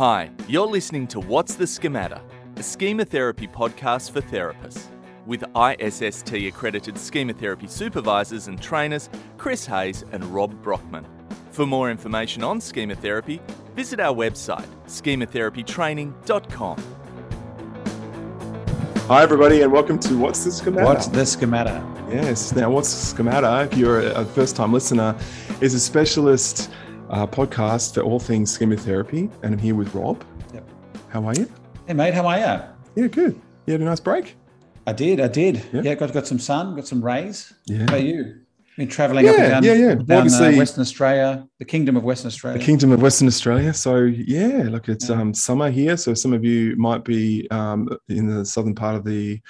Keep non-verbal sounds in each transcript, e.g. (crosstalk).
Hi, you're listening to What's the Schemata, a schematherapy podcast for therapists, with ISST accredited schematherapy supervisors and trainers Chris Hayes and Rob Brockman. For more information on schematherapy, visit our website, schematherapytraining.com. Hi, everybody, and welcome to What's the Schemata? What's the schemata? Yes. Now, What's the Schemata, if you're a first time listener, is a specialist uh, podcast for all things schematherapy. And I'm here with Rob. Yep. How are you? Hey mate, how are you? Yeah, good. You had a nice break? I did, I did. Yeah. Yeah, got got some sun, got some rays. Yeah. How about you? Been travelling up and down, yeah, yeah. up and down uh, Western Australia, the Kingdom of Western Australia. The Kingdom of Western Australia. So, yeah, look, it's Yeah. um, summer here. So, some of you might be um, in the southern part of the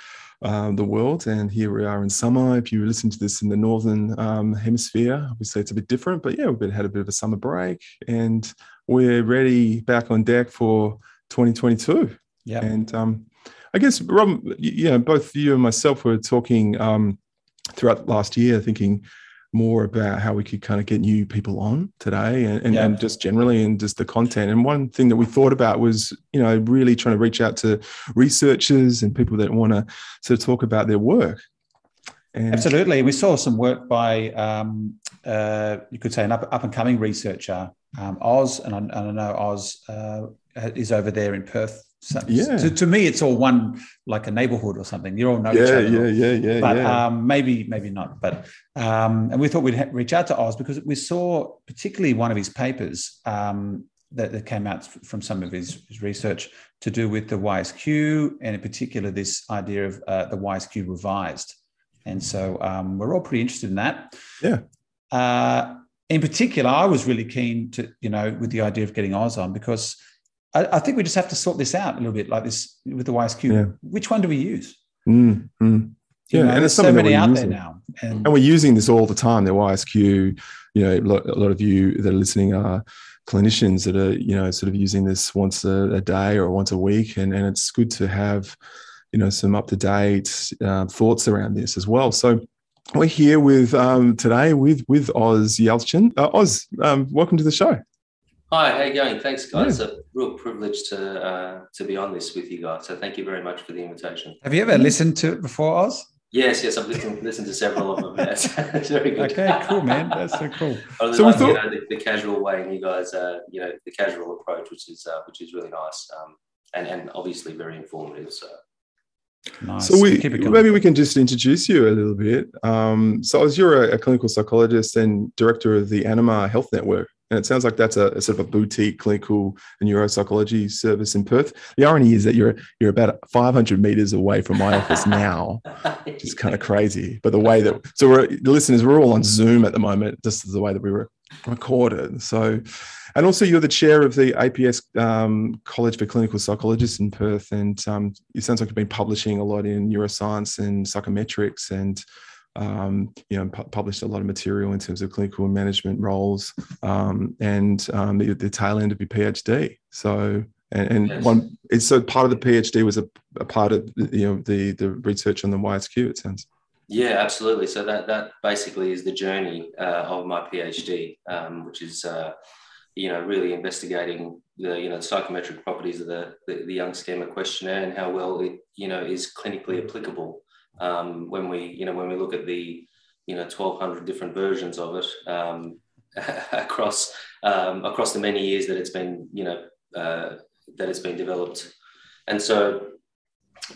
um, the world, and here we are in summer. If you listen to this in the northern um, hemisphere, obviously it's a bit different. But yeah, we've been, had a bit of a summer break, and we're ready back on deck for 2022. yeah. And um, I guess, Rob, you know, both you and myself were talking um, throughout last year, thinking more about how we could kind of get new people on today and, and, Yeah. and just generally and just the content. And one thing that we thought about was, you know, really trying to reach out to researchers and people that want to sort of talk about their work. And Absolutely. We saw some work by, um, uh, you could say, an up, up and coming researcher, um, Oz, and I, and I know Oz uh, is over there in Perth. So, Yeah. to, to me, it's all one, like a neighborhood or something. You're all know each yeah, other. yeah, yeah, yeah, but yeah. um, maybe maybe not. But um, and we thought we'd ha- reach out to Oz because we saw particularly one of his papers um, that, that came out from some of his, his research to do with the YSQ and in particular this idea of uh, the YSQ revised. And so um, we're all pretty interested in that. Yeah. Uh, in particular, I was really keen to you know with the idea of getting Oz on because. I, I think we just have to sort this out a little bit, like this with the YSQ. Yeah. Which one do we use? Mm, mm. You Yeah, know, and there's so many out there now. And, and we're using this all the time. The YSQ, you know, a lot, a lot of you that are listening are clinicians that are, you know, sort of using this once a, a day or once a week, and and it's good to have, you know, some up to date uh, thoughts around this as well. So. We're here with um, today with with Oz Yalcin. Uh, Oz, um, welcome to the show. Hi, how you going? Thanks, guys. It's a real privilege to uh, to be on this with you guys. So thank you very much for the invitation. have you ever listened to it before, Oz? Yes, yes, I've listened, listened to several of them. Yes, (laughs) it's very good. Okay, cool, man. That's so cool. (laughs) I really So we like, you thought- know, the, the casual way, and you guys, uh, you know, the casual approach, which is uh, which is really nice, um, and and obviously very informative. So Nice. So we Keep it going. maybe we can just introduce you a little bit. Um, so as you're a, a clinical psychologist and director of the Anima Health Network, and it sounds like that's a, a sort of a boutique clinical neuropsychology service in Perth. The irony is that you're you're about 500 meters away from my office now, which is kind of crazy. But the way that so we're the listeners, we're all on Zoom at the moment, just as the way that we were recorded. So, and also you're the chair of the APS um, College for Clinical Psychologists in Perth, and um, it sounds like you've been publishing a lot in neuroscience and psychometrics, and um, you know pu- published a lot of material in terms of clinical and management roles, um, and um, the, the tail end of your PhD. So. And, and Yes. one, it's so part of the PhD was a, a part of you know the the research on the YSQ. It sounds. yeah, absolutely. So that that basically is the journey uh, of my PhD, um, which is uh, you know really investigating the you know the psychometric properties of the, the the young schema questionnaire and how well it you know is clinically applicable um, when we you know when we look at the you know 1200 different versions of it um, (laughs) across um, across the many years that it's been you know uh, that it's been developed and so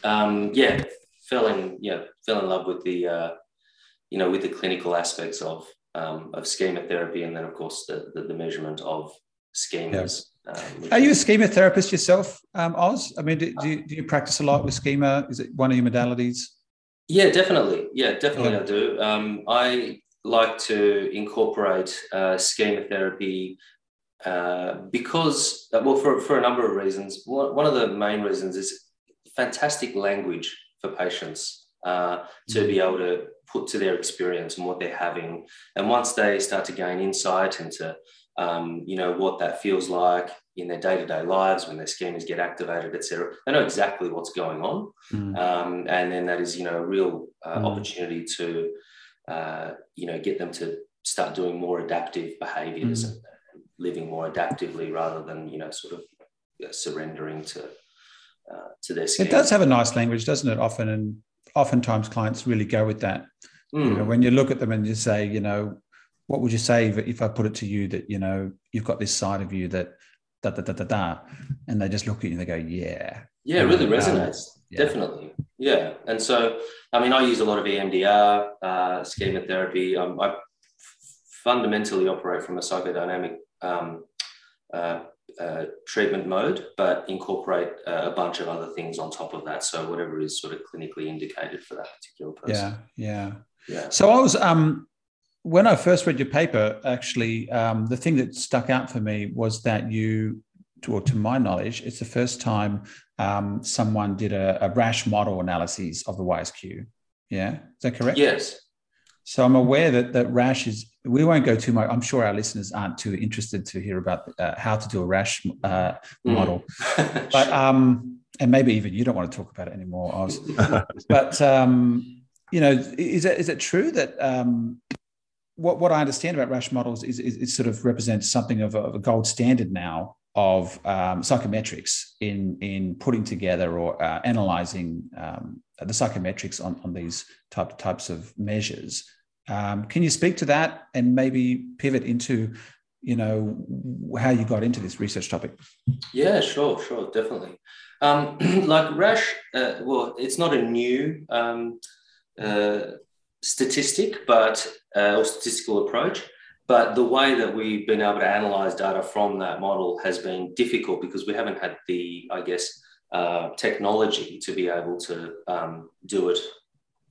um, yeah fell in you know fell in love with the uh, you know with the clinical aspects of um, of schema therapy and then of course the the, the measurement of schemas um, Are you a schema therapist yourself, um, Oz? I mean, do, do, you, do you practice a lot with schema? Is it one of your modalities? Yeah, definitely. Yeah, definitely Yeah. I do. Um, I like to incorporate uh, schema therapy uh, because, uh, well, for, for a number of reasons. One, one of the main reasons is fantastic language for patients uh, to be able to put to their experience and what they're having. And once they start to gain insight into, um, you know, what that feels like in their day-to-day lives when their schemas get activated, etc., they know exactly what's going on Mm. um, and then that is you know a real uh, Mm. opportunity to uh, you know get them to start doing more adaptive behaviors Mm. and living more adaptively rather than you know sort of surrendering to uh, to their scheme. It does have a nice language, doesn't it? Often and oftentimes clients really go with that. Mm. You know, when you look at them and you say, you know, what would you say if, if I put it to you that you know you've got this side of you that da da da da da, and they just look at you and they go, yeah, yeah, it really resonates. Um, yeah. Definitely, yeah. And so, I mean, I use a lot of EMDR, uh, schema therapy. Um, I fundamentally operate from a psychodynamic um, uh, uh, treatment mode, but incorporate uh, a bunch of other things on top of that. So whatever is sort of clinically indicated for that particular person. Yeah, yeah, yeah. So I was um, when I first read your paper, actually, um, the thing that stuck out for me was that you, or to my knowledge, it's the first time um, someone did a, a, Rasch model analysis of the YSQ. Yeah, is that correct? Yes. So I'm aware that that Rasch is. We won't go too much. I'm sure our listeners aren't too interested to hear about uh, how to do a Rasch uh, mm. model, (laughs) but um, and maybe even you don't want to talk about it anymore. Oz. (laughs) but um, you know, is it is it true that um, what, what I understand about Rasch models is, is it sort of represents something of a, of a gold standard now of um, psychometrics in in putting together or uh, analyzing um, the psychometrics on, on these type, types of measures. Um, can you speak to that and maybe pivot into, you know, how you got into this research topic? Yeah, sure, sure, definitely. Um, (clears throat) like Rasch, uh, well, it's not a new um, uh, statistic, but uh, or statistical approach. But the way that we've been able to analyze data from that model has been difficult because we haven't had the, I guess, uh, technology to be able to um, do it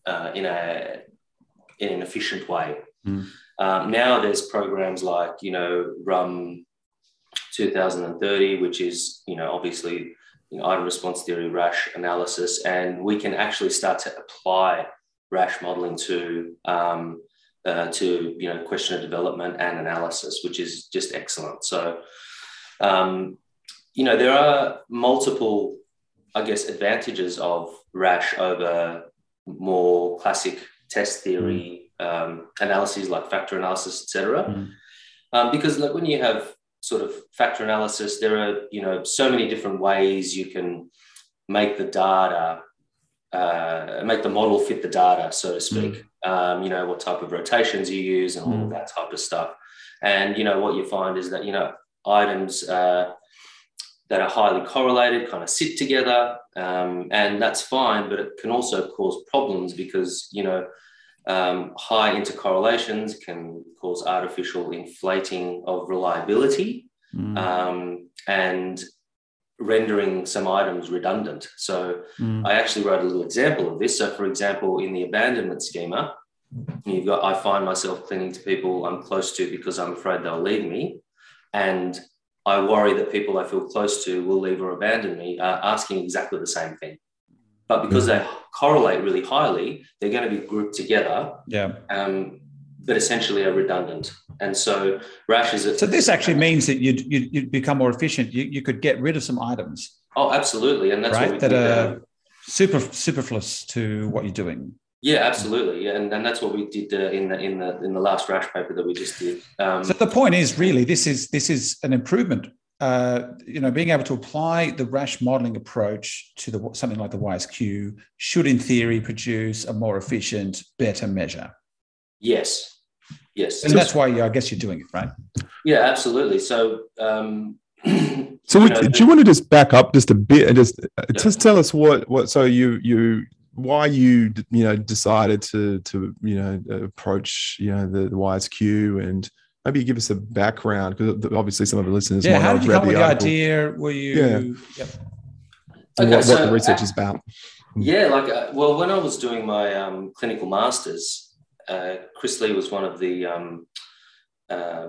uh, in a in an efficient way. Mm. Um, now there's programs like you know RUMM 2030, which is you know obviously you know, item response theory Rasch analysis, and we can actually start to apply Rasch modeling to um, uh, to you know questionnaire development and analysis, which is just excellent. So, um, you know, there are multiple, I guess, advantages of Rasch over more classic test theory mm. um, analyses like factor analysis, etc. Mm. Um, because like when you have sort of factor analysis, there are you know so many different ways you can make the data uh, make the model fit the data, so to speak. Mm um, you know, what type of rotations you use and all mm. of that type of stuff. And, you know, what you find is that, you know, items uh, that are highly correlated kind of sit together um, and that's fine, but it can also cause problems because, you know, um, high intercorrelations can cause artificial inflating of reliability mm. um, and rendering some items redundant. So mm. I actually wrote a little example of this. So, for example, in the abandonment schema, you've got I find myself clinging to people I'm close to because I'm afraid they'll leave me, and I worry that people I feel close to will leave or abandon me, uh, asking exactly the same thing. But because mm. they correlate really highly, they're going to be grouped together. Yeah. Um, but essentially are redundant. And so Rasch is. A, so this actually means that you'd, you'd, you'd, become more efficient. You, you could get rid of some items. Oh, absolutely. And that's right? that are super superfluous to what you're doing. Yeah, absolutely. And, and that's what we did uh, in the in the in the last Rasch paper that we just did. Um, so the point is really this is this is an improvement. Uh, you know, being able to apply the Rasch modeling approach to the something like the YSQ should, in theory, produce a more efficient, better measure. Yes, yes, and that's why I guess you're doing it, right? Yeah, absolutely. So. Um, (clears throat) so we, know, do you want to just back up just a bit and just uh, yeah. just tell us what what so you you why you you know decided to to you know approach you know the, the YSQ and maybe give us a background because obviously some of the listeners yeah, might how did you come with the idea? Were you yeah. Yep. Okay, what, so, what, the research uh, is about? Yeah, like uh, well, when I was doing my um, clinical masters, uh, Chris Lee was one of the um, uh,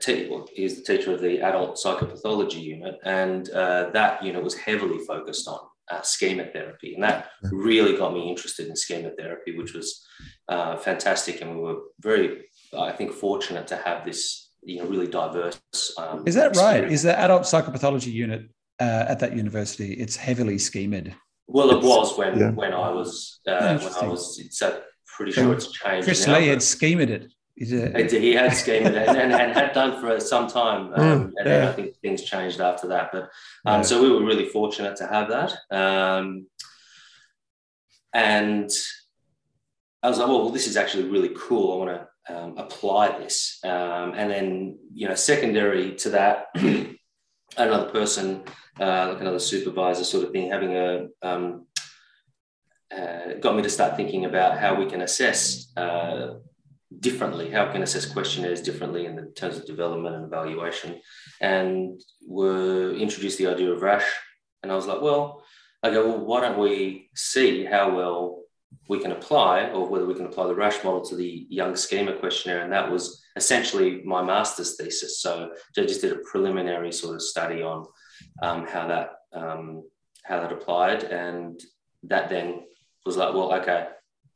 te- well, he's the teacher of the adult psychopathology unit, and uh, that unit was heavily focused on uh, schema therapy. And that really got me interested in schema therapy, which was uh, fantastic. And we were very, I think, fortunate to have this, you know, really diverse. Um, Is that right? Is the adult psychopathology unit uh, at that university? It's heavily schemed. Well, it was when yeah. when I was uh, when I was. It's pretty sure it's changed. Chris now, Lee had schemed it. It? He had schemed and, and, and had done for some time. (laughs) Um, Mm, and then yeah. I think things changed after that. But um, Yeah. so we were really fortunate to have that. Um, and I was like, well, this is actually really cool. I want to um, apply this. Um, and then, you know, secondary to that, (clears throat) another person, uh, like another supervisor sort of thing, having a, um, uh, got me to start thinking about how we can assess uh, differently, how we can assess questionnaires differently in the terms of development and evaluation. And were introduced the idea of Rasch. And I was like, well, I go, well, why don't we see how well we can apply or whether we can apply the Rasch model to the young schema questionnaire. And that was essentially my master's thesis. So I just did a preliminary sort of study on um, how that um, how that applied. And that then was like, well, okay,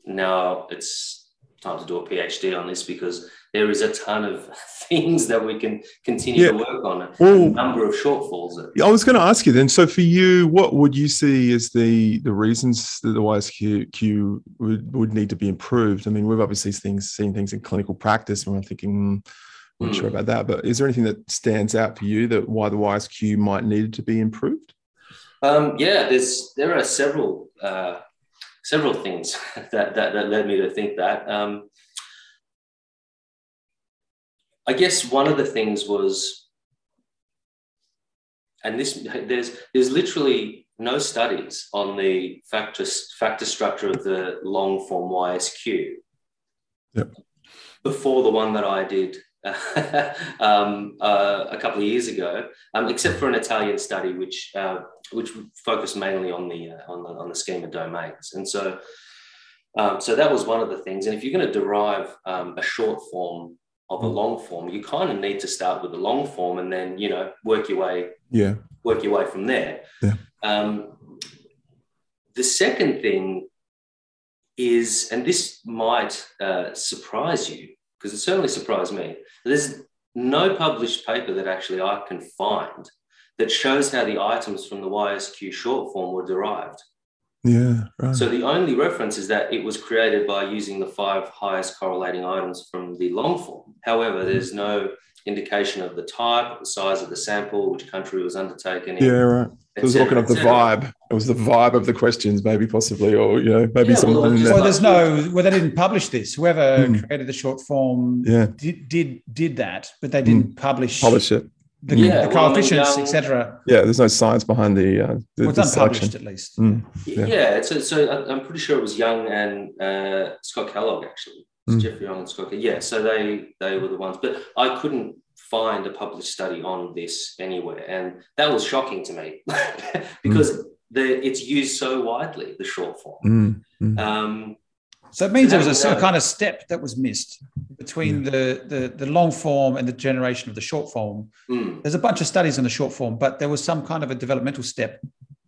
now it's time to do a PhD on this because there is a ton of (laughs) things that we can continue Yeah. to work on. A number of shortfalls. I was going to ask you then. So, for you, what would you see as the the reasons that the YSQ would, would need to be improved? I mean, we've obviously things, seen things in clinical practice, and we're thinking, hmm, I'm not Hmm. sure about that. But is there anything that stands out for you that why the YSQ might need to be improved? Um, yeah, there's there are several uh, several things (laughs) that, that that led me to think that. Um, I guess one of the things was, and this there's there's literally no studies on the factor factor structure of the long form YSQ Yep. before the one that I did (laughs) um, uh, a couple of years ago, um, except for an Italian study which uh, which focused mainly on the uh, on the on the schema domains, and so um, so that was one of the things. And if you're going to derive um, a short form of a long form, you kind of need to start with the long form and then you know work your way Yeah. work your way from there. Yeah. Um, the second thing is, and this might uh, surprise you, because it certainly surprised me. There's no published paper that actually I can find that shows how the items from the YSQ short form were derived. Yeah. Right. So the only reference is that it was created by using the five highest correlating items from the long form. However, there's no indication of the type, the size of the sample, which country was undertaken in. yeah. Right. It was looking cetera, up the vibe. It was the vibe of the questions, maybe possibly, or you know, maybe Yeah, well, someone. just Well, there's no. Well, they didn't publish this. Whoever Hmm. created the short form yeah. did did did that, but they didn't publish, Publish it. the, Yeah, the well, I mean, coefficients, um, etc. Yeah. There's no science behind the uh, the, Well, it's the selection. unpublished at least. Mm. Yeah. Yeah, so, so I- I'm pretty sure it was Young and uh, Scott Kellogg actually. It's Mm. Jeffrey Young and Scott. Kellogg. Yeah, so they they were the ones, but I couldn't find a published study on this anywhere, and that was shocking to me (laughs) because the it's used so widely the short form. Mm. Mm. Um, So it means there was a, Yeah, sort of kind of step that was missed between the, the the long form and the generation of the short form. mm, There's a bunch of studies on the short form, but there was some kind of a developmental step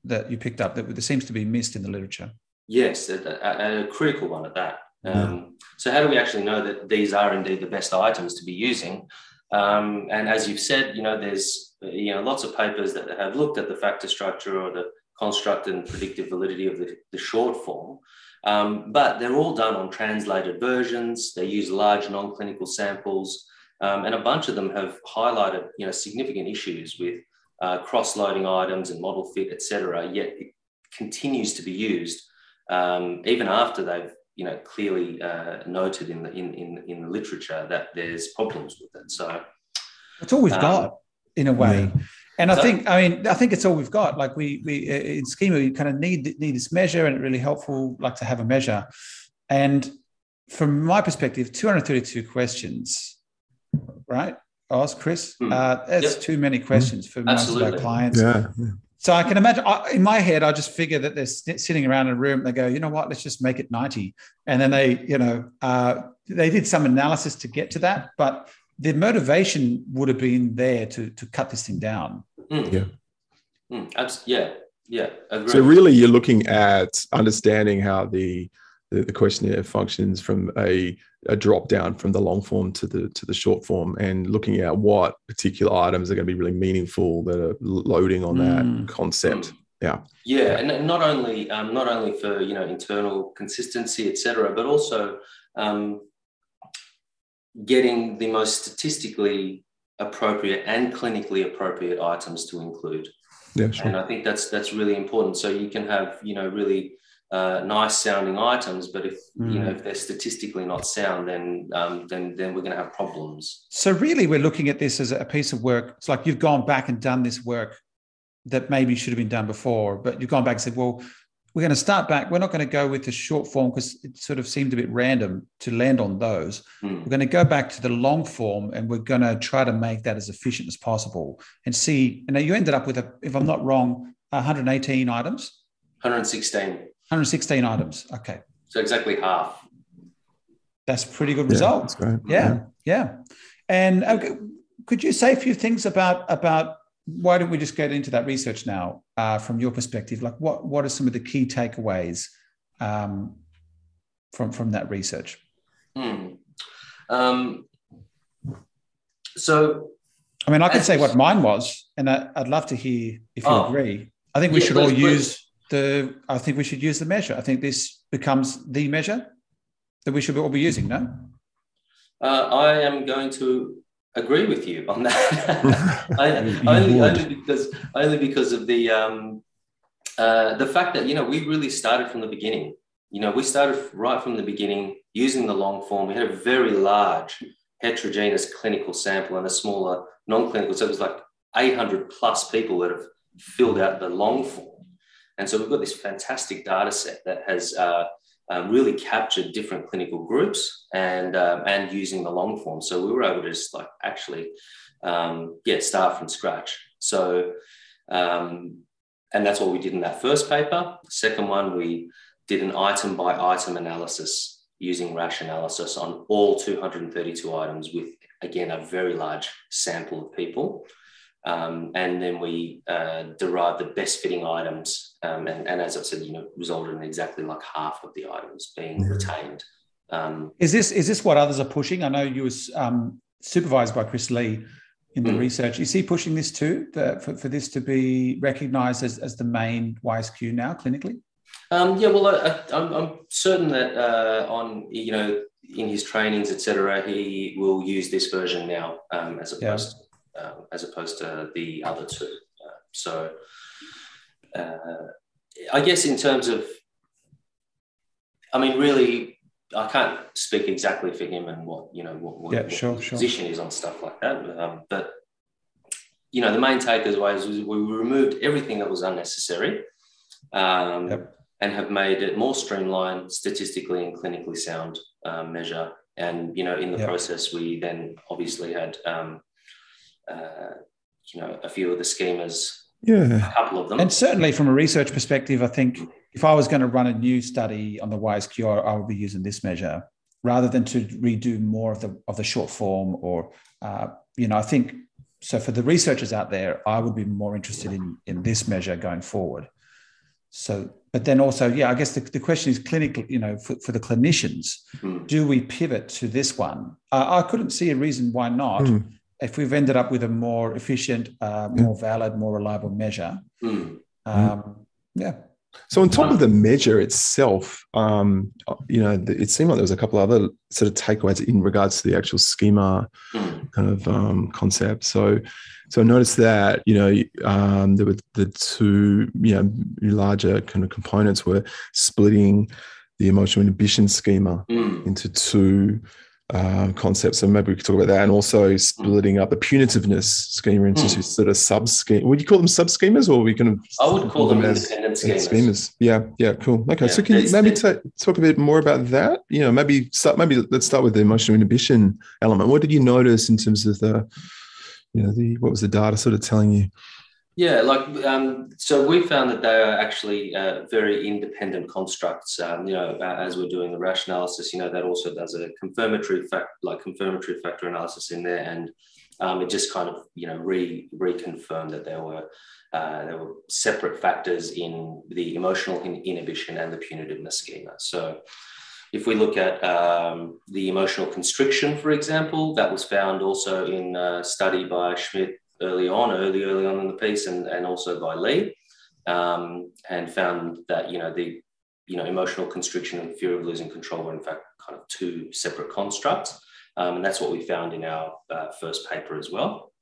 that you picked up that, that seems to be missed in the literature. yes, a, a, a critical one at that. Um, So how do we actually know that these are indeed the best items to be using? Um, and as you've said, you know, there's you know lots of papers that have looked at the factor structure or the construct and predictive validity of the, the short form, um, but they're all done on translated versions. They use large non-clinical samples, um, and a bunch of them have highlighted you know significant issues with uh, cross-loading items and model fit, etc. Yet it continues to be used um, even after they've you know clearly uh, noted in the in, in in the literature that there's problems with it. So It's all we've Um, got in a way. And I So- think, I mean, I think it's all we've got. Like we, we uh, in schema, you kind of need need this measure, and it's really helpful, like to have a measure. And from my perspective, 232 questions, right? Ask Chris. Hmm. Uh, that's Yep. too many questions for most of our clients. Yeah. So I can imagine I, in my head, I just figure that they're sit- sitting around in a room. They go, you know what? Let's just make it 90. And then they, you know, uh, they did some analysis to get to that, but the motivation would have been there to, to cut this thing down. mm, Yeah. mm, abs- yeah, yeah, agree. So really, you're looking at understanding how the the, the questionnaire functions from a, a drop down from the long form to the to the short form, and looking at what particular items are going to be really meaningful that are loading on that Mm. concept. Yeah. Yeah, and not only um, not only for you know internal consistency, etc., but also um, getting the most statistically appropriate and clinically appropriate items to include. Yeah, sure. And I think that's that's really important. So you can have you know really uh, nice sounding items, but if mm. you know mm. if they're statistically not sound, then um, then then we're going to have problems. So really, we're looking at this as a piece of work. It's like you've gone back and done this work that maybe should have been done before, but you've gone back and said, well, we're going to start back. We're not going to go with the short form because it sort of seemed a bit random to land on those. Mm. We're going to go back to the long form and we're going to try to make that as efficient as possible and see. And you ended up with, a, if I'm not wrong, 118 items. 116. 116 items. Okay. So exactly half. That's pretty good result. that's great. Yeah, yeah. And okay, could you say a few things about about why don't we just get into that research now uh, from your perspective? Like, what what are some of the key takeaways um, from from that research? Hmm. Um, so, I mean, I could say what mine was, and I, would love to hear if you oh, agree. I think we yeah, should all use the. I think we should use the measure. I think this becomes the measure that we should all be using. No. Uh, I am going to agree with you on that. (laughs) I, only, only because only because of the um, uh, the fact that you know we really started from the beginning. You know, we started right from the beginning using the long form. We had a very large heterogeneous clinical sample and a smaller non-clinical. So it was like 800 plus people that have filled out the long form. And so we've got this fantastic data set that has uh, um, really captured different clinical groups and um, and using the long form. So we were able to just like actually um, yeah start from scratch. So um, and that's what we did in that first paper. Second one, we did an item by item analysis using Rasch analysis on all 232 items with again a very large sample of people. Um, and then we uh, derived the best fitting items. Um, and, and, as I've said, you know, resulted in exactly like half of the items being retained. Um, is this is this what others are pushing? I know you was um, supervised by Chris Lee in the mm. research. Is he pushing this too the, for, for this to be recognised as, as the main YSQ now clinically? Um, yeah, well, I, am certain that uh, on you know in his trainings, etc., he will use this version now um, as opposed yeah um, as opposed to the other two. Uh, so uh, I guess in terms of, I mean, really, I can't speak exactly for him and what you know what, what, yeah, what sure, sure. position is on stuff like that. Um, but you know, the main takeaway is we removed everything that was unnecessary. Um, yep. And have made it more streamlined, statistically and clinically sound um, measure. And you know, in the yep. process, we then obviously had um, uh, you know, a few of the schemas, yeah, a couple of them. And certainly from a research perspective, I think if I was going to run a new study on the YSQ, I would be using this measure rather than to redo more of the of the short form or uh, you know, I think so for the researchers out there, I would be more interested in in this measure going forward. So, but then also, yeah, I guess the, the question is clinical, you know, for, for the clinicians, mm. do we pivot to this one? Uh, I couldn't see a reason why not. Mm if we've ended up with a more efficient, uh, more valid, more reliable measure, mm. Um, yeah. So on top of the measure itself, um, you know, it seemed like there was a couple other sort of takeaways in regards to the actual schema mm. kind of um, concept. So, so I noticed that you know um, there were the two you know larger kind of components were splitting the emotional inhibition schema mm. into two uh, concept. So maybe we could talk about that, and also splitting up the punitiveness schema into mm. sort of sub schema. Would you call them sub schemas, or we can? I would call, them, them independent schemas. schemas. Yeah, yeah, cool. Okay, yeah, so can you maybe t- talk a bit more about that? You know, maybe start. Maybe let's start with the emotional inhibition element. What did you notice in terms of the, you know, the what was the data sort of telling you? Yeah, like um, so we found that they are actually uh, very independent constructs. Um, you know, uh, as we're doing the Rasch analysis, you know that also does a confirmatory fact, like confirmatory factor analysis in there, and um, it just kind of you know re reconfirmed that there were uh, there were separate factors in the emotional inhibition and the punitiveness schema. So. If we look at um, the emotional constriction, for example, that was found also in a study by Schmidt early on, early, early on in the piece, and, and also by Lee, um, and found that, you know, the, you know, emotional constriction and fear of losing control were in fact kind of two separate constructs. Um, and that's what we found in our uh, first paper as well.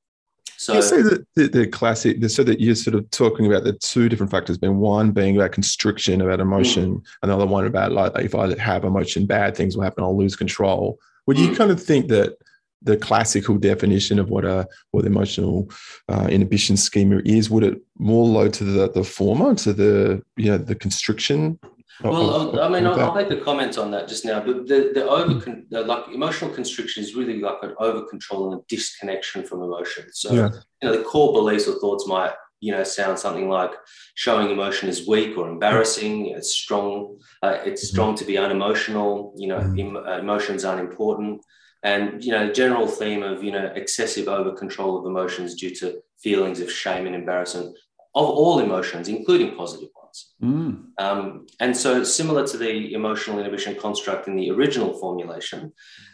So, you say that the, the, classic, so that you're sort of talking about the two different factors, being one being about constriction, about emotion, mm. another one about like if I have emotion, bad things will happen, I'll lose control. Would mm. you kind of think that the classical definition of what a what the emotional uh, inhibition schema is would it more low to the the former to the you know the constriction well of, i mean I'll, I'll, make a comment on that just now but the the over the, like emotional constriction is really like an over control and a disconnection from emotion so yeah. you know the core beliefs or thoughts might you know sound something like showing emotion is weak or embarrassing it's strong uh, it's mm-hmm. strong to be unemotional you know mm-hmm. em- uh, emotions aren't important and you know the general theme of you know excessive over control of emotions due to feelings of shame and embarrassment of all emotions including positive ones mm. um, and so similar to the emotional inhibition construct in the original formulation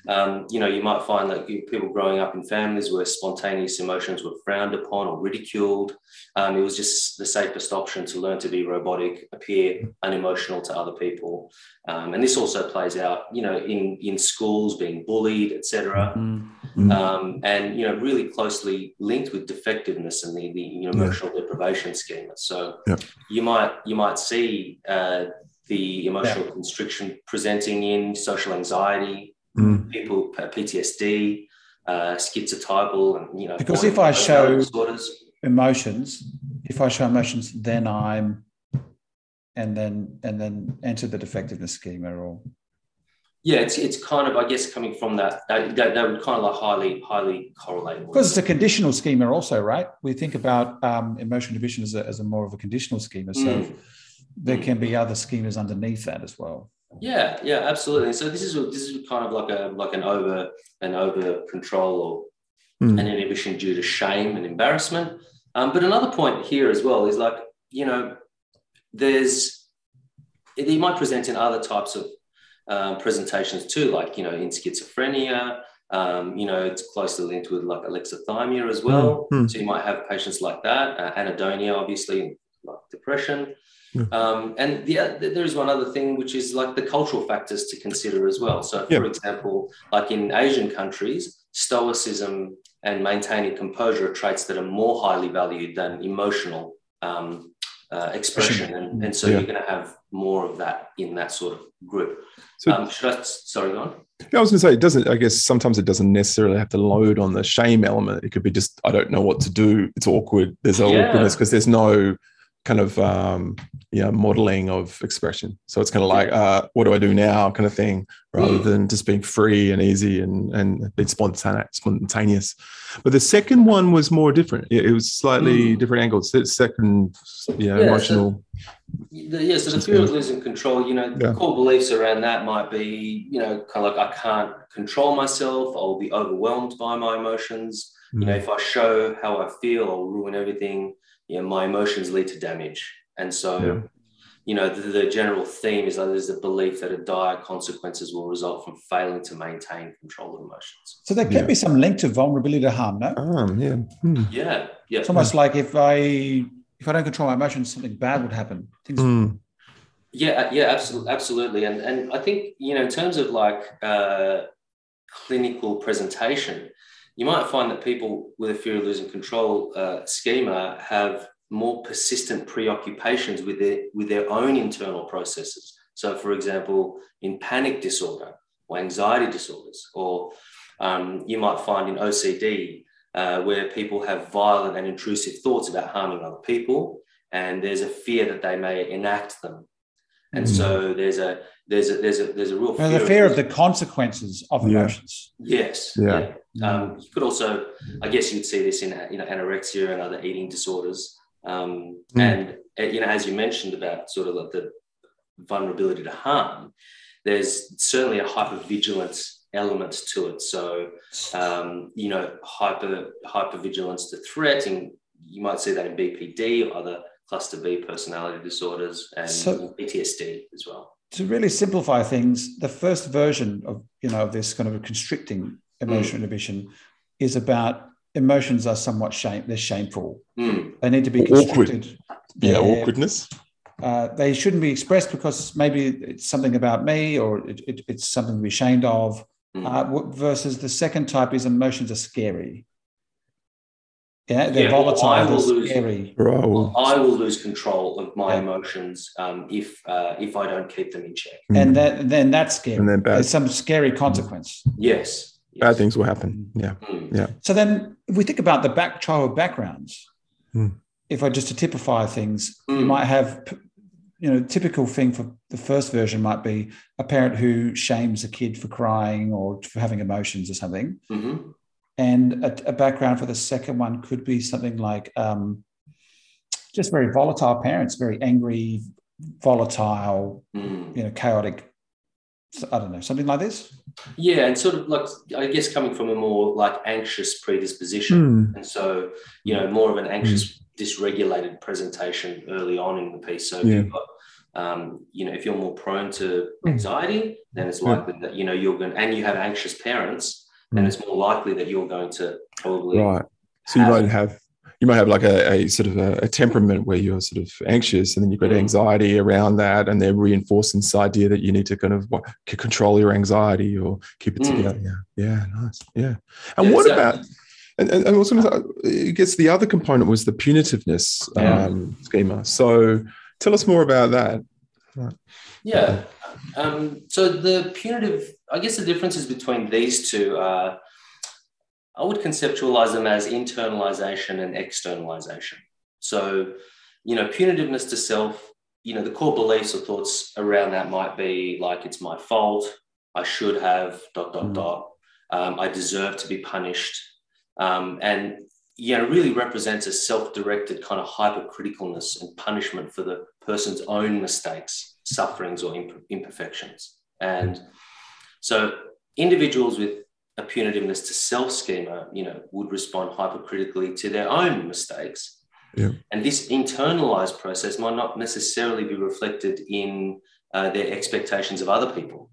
um, you know you might find that people growing up in families where spontaneous emotions were frowned upon or ridiculed um, it was just the safest option to learn to be robotic appear unemotional to other people um, and this also plays out, you know, in, in schools being bullied, etc. Mm-hmm. Um, and, you know, really closely linked with defectiveness and the, the you know, emotional yeah. deprivation schema. So yeah. you might you might see uh, the emotional yeah. constriction presenting in social anxiety, mm. people uh, PTSD, uh, schizotypal, and you know. Because if I show disorders. emotions, if I show emotions, then I'm and then and then enter the defectiveness schema or yeah it's it's kind of i guess coming from that that, that, that would kind of like highly highly correlate because it's a conditional schema also right? We think about um, emotional inhibition as a, as a more of a conditional schema. So mm. there can be other schemas underneath that as well. Yeah yeah absolutely. So this is this is kind of like a like an over an over control or mm. an inhibition due to shame and embarrassment. Um, but another point here as well is like you know there's they might present in other types of um, presentations too, like you know in schizophrenia. Um, you know, it's closely linked with like alexithymia as well. Mm-hmm. So you might have patients like that, uh, anhedonia, obviously, like depression. Mm-hmm. Um, and the, there is one other thing, which is like the cultural factors to consider as well. So, for yeah. example, like in Asian countries, stoicism and maintaining composure are traits that are more highly valued than emotional um, uh, expression, and, and so yeah. you're going to have more of that in that sort of group. So, um, should I? Sorry, go on. Yeah, I was going to say it doesn't. I guess sometimes it doesn't necessarily have to load on the shame element. It could be just I don't know what to do. It's awkward. There's an yeah. awkwardness because there's no kind of um, yeah modeling of expression. So it's kind of like, uh, what do I do now, kind of thing, rather mm. than just being free and easy and and being spontaneous. Spontaneous. But the second one was more different. It was slightly mm. different angles. The second, yeah, yeah emotional. So, the, yeah, so the fear of losing control. You know, yeah. core beliefs around that might be, you know, kind of like I can't control myself. I'll be overwhelmed by my emotions. Mm. You know, mm. if I show how I feel, I'll ruin everything you know, my emotions lead to damage. And so, yeah. you know, the, the, general theme is that there's a belief that a dire consequences will result from failing to maintain control of emotions. So there can yeah. be some link to vulnerability to harm, no? Um, yeah. Hmm. Yeah. Yeah. It's almost like if I if I don't control my emotions, something bad would happen. Things mm. Yeah, yeah, absolutely, absolutely, and and I think you know in terms of like uh, clinical presentation, you might find that people with a fear of losing control uh, schema have more persistent preoccupations with their, with their own internal processes. So, for example, in panic disorder or anxiety disorders, or um, you might find in OCD uh, where people have violent and intrusive thoughts about harming other people, and there's a fear that they may enact them. And mm. so there's a there's a there's a there's a real fear, the fear of, of the consequences of emotions. Yes. Yeah. yeah. Um, you could also, I guess, you'd see this in you know anorexia and other eating disorders. Um, mm. And uh, you know, as you mentioned about sort of like the vulnerability to harm, there's certainly a hypervigilance element to it. So, um, you know, hyper hypervigilance to threat, and you might see that in BPD or other cluster B personality disorders and so, PTSD as well to really simplify things, the first version of you know this kind of a constricting emotional mm. inhibition is about emotions are somewhat shame they're shameful. Mm. They need to be constricted. Awkward. Yeah, awkwardness. Uh, they shouldn't be expressed because maybe it's something about me or it, it, it's something to be ashamed of. Mm. uh, versus the second type is emotions are scary. Yeah, they're Yeah, volatile, I will lose- scary. Bro. I will lose control of my Yeah. emotions um, if uh, if I don't keep them in check. And that, then that's scary. And then bad- There's some scary consequence. Yes. yes. bad things will happen. Yeah. Mm. So then, if we think about the back childhood backgrounds, Hmm. if I just to typify things, you Hmm. might have, you know, typical thing for the first version might be a parent who shames a kid for crying or for having emotions or something, Mhm. And a, a background for the second one could be something like um, just very volatile parents, very angry, volatile, Mm. you know, chaotic. I don't know, something like this. Yeah, and sort of like I guess coming from a more like anxious predisposition, Hmm. and so you know more of an anxious, dysregulated presentation early on in the piece. So if Yeah. you've got, um, you know, if you're more prone to anxiety, then it's likely that you know you're going, and you have anxious parents, Mm. it's more likely that you're going to probably Right. So you have- might have you might have like a, a sort of a, a temperament where you're sort of anxious and then you've got Mm. anxiety around that and they're reinforcing this idea that you need to kind of what, control your anxiety or keep it Mm. together. Yeah. Yeah. Nice. Yeah. And Yeah, what so- about and, and, and also, I guess the other component was the punitiveness Yeah. um, schema. So tell us more about that. Yeah. Um, so the punitive, I guess the differences between these two are, I would conceptualize them as internalization and externalization. So, you know, punitiveness to self, you know, the core beliefs or thoughts around that might be like, it's my fault, I should have, dot, dot, Mm. dot, um, I deserve to be punished. Um, and, you know, really represents a self directed kind of hypercriticalness and punishment for the person's own mistakes, sufferings, or imp- imperfections. And so individuals with a punitiveness to self schema, you know, would respond hypercritically to their own mistakes. Yeah. And this internalized process might not necessarily be reflected in uh, their expectations of other people,